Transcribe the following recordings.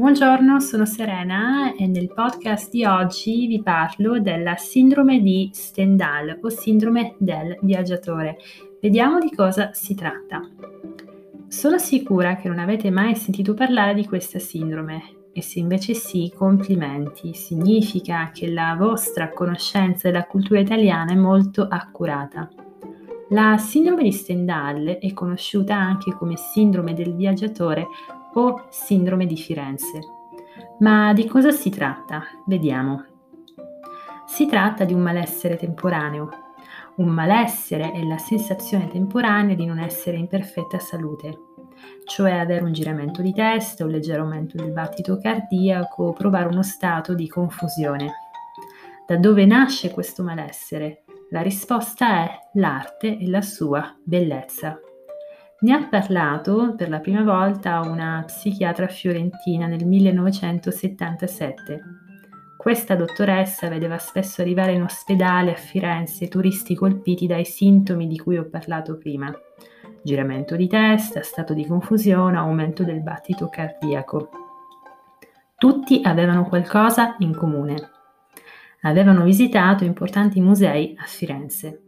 Buongiorno, sono Serena e nel podcast di oggi vi parlo della sindrome di Stendhal o sindrome del viaggiatore. Vediamo di cosa si tratta. Sono sicura che non avete mai sentito parlare di questa sindrome e se invece sì, complimenti. Significa che la vostra conoscenza della cultura italiana è molto accurata. La sindrome di Stendhal è conosciuta anche come sindrome del viaggiatore o sindrome di Firenze. Ma di cosa si tratta? Vediamo. Si tratta di un malessere temporaneo. Un malessere è la sensazione temporanea di non essere in perfetta salute, cioè avere un giramento di testa, un leggero aumento del battito cardiaco provare uno stato di confusione. Da dove nasce questo malessere? La risposta è l'arte e la sua bellezza. Ne ha parlato per la prima volta una psichiatra fiorentina nel 1977. Questa dottoressa vedeva spesso arrivare in ospedale a Firenze turisti colpiti dai sintomi di cui ho parlato prima. Giramento di testa, stato di confusione, aumento del battito cardiaco. Tutti avevano qualcosa in comune. Avevano visitato importanti musei a Firenze.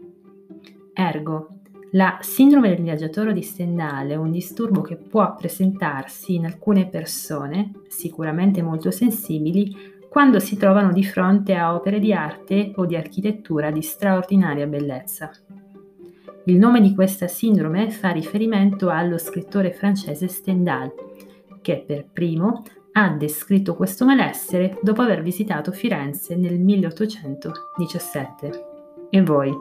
Ergo, la sindrome del viaggiatore di Stendhal è un disturbo che può presentarsi in alcune persone, sicuramente molto sensibili, quando si trovano di fronte a opere di arte o di architettura di straordinaria bellezza. Il nome di questa sindrome fa riferimento allo scrittore francese Stendhal, che per primo ha descritto questo malessere dopo aver visitato Firenze nel 1817. E voi?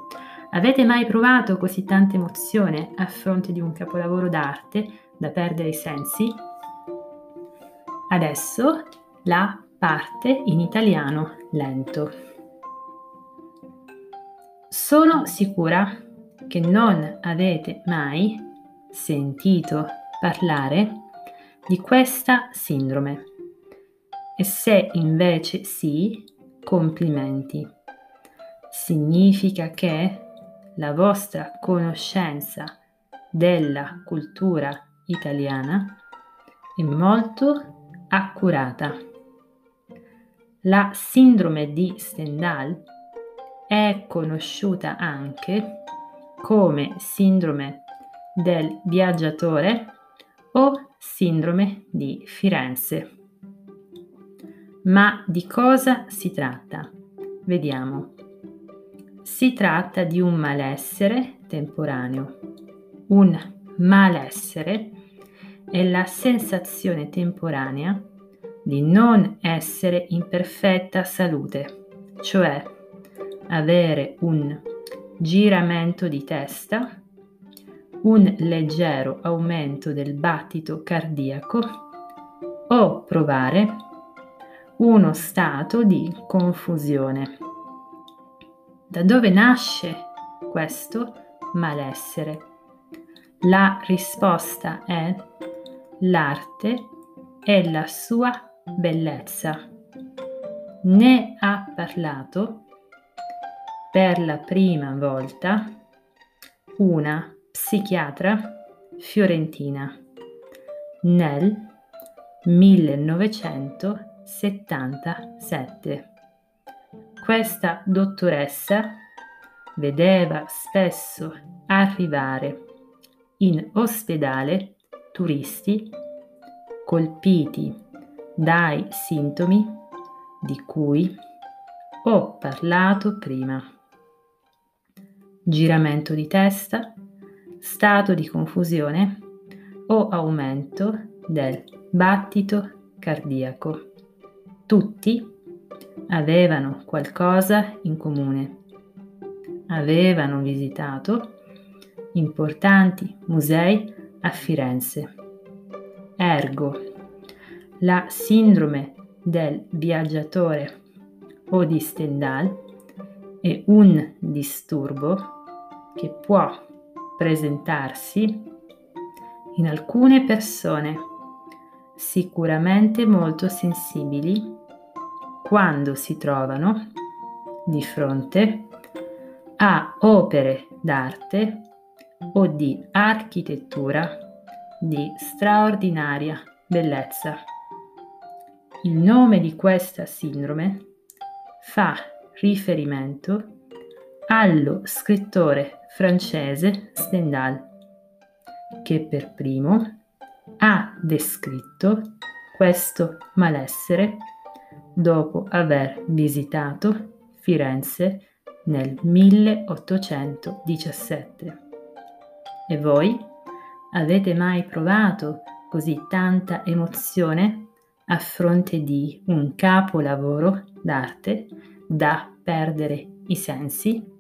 Avete mai provato così tanta emozione a fronte di un capolavoro d'arte da perdere i sensi? Adesso la parte in italiano lento. Sono sicura che non avete mai sentito parlare di questa sindrome e se invece sì, complimenti. Significa che la vostra conoscenza della cultura italiana è molto accurata. La sindrome di Stendhal è conosciuta anche come sindrome del viaggiatore o sindrome di Firenze. Ma di cosa si tratta? Vediamo. Si tratta di un malessere temporaneo. Un malessere è la sensazione temporanea di non essere in perfetta salute, cioè avere un giramento di testa, un leggero aumento del battito cardiaco o provare uno stato di confusione. Da dove nasce questo malessere? La risposta è l'arte e la sua bellezza. Ne ha parlato per la prima volta una psichiatra fiorentina nel 1977. Questa dottoressa vedeva spesso arrivare in ospedale turisti colpiti dai sintomi di cui ho parlato prima. Giramento di testa, stato di confusione o aumento del battito cardiaco. Tutti avevano qualcosa in comune. Avevano visitato importanti musei a Firenze. Ergo, la sindrome del viaggiatore o di Stendhal è un disturbo che può presentarsi in alcune persone sicuramente molto sensibili quando si trovano di fronte a opere d'arte o di architettura di straordinaria bellezza. Il nome di questa sindrome fa riferimento allo scrittore francese Stendhal, che per primo ha descritto questo malessere dopo aver visitato Firenze nel 1817. E voi avete mai provato così tanta emozione a fronte di un capolavoro d'arte da perdere i sensi?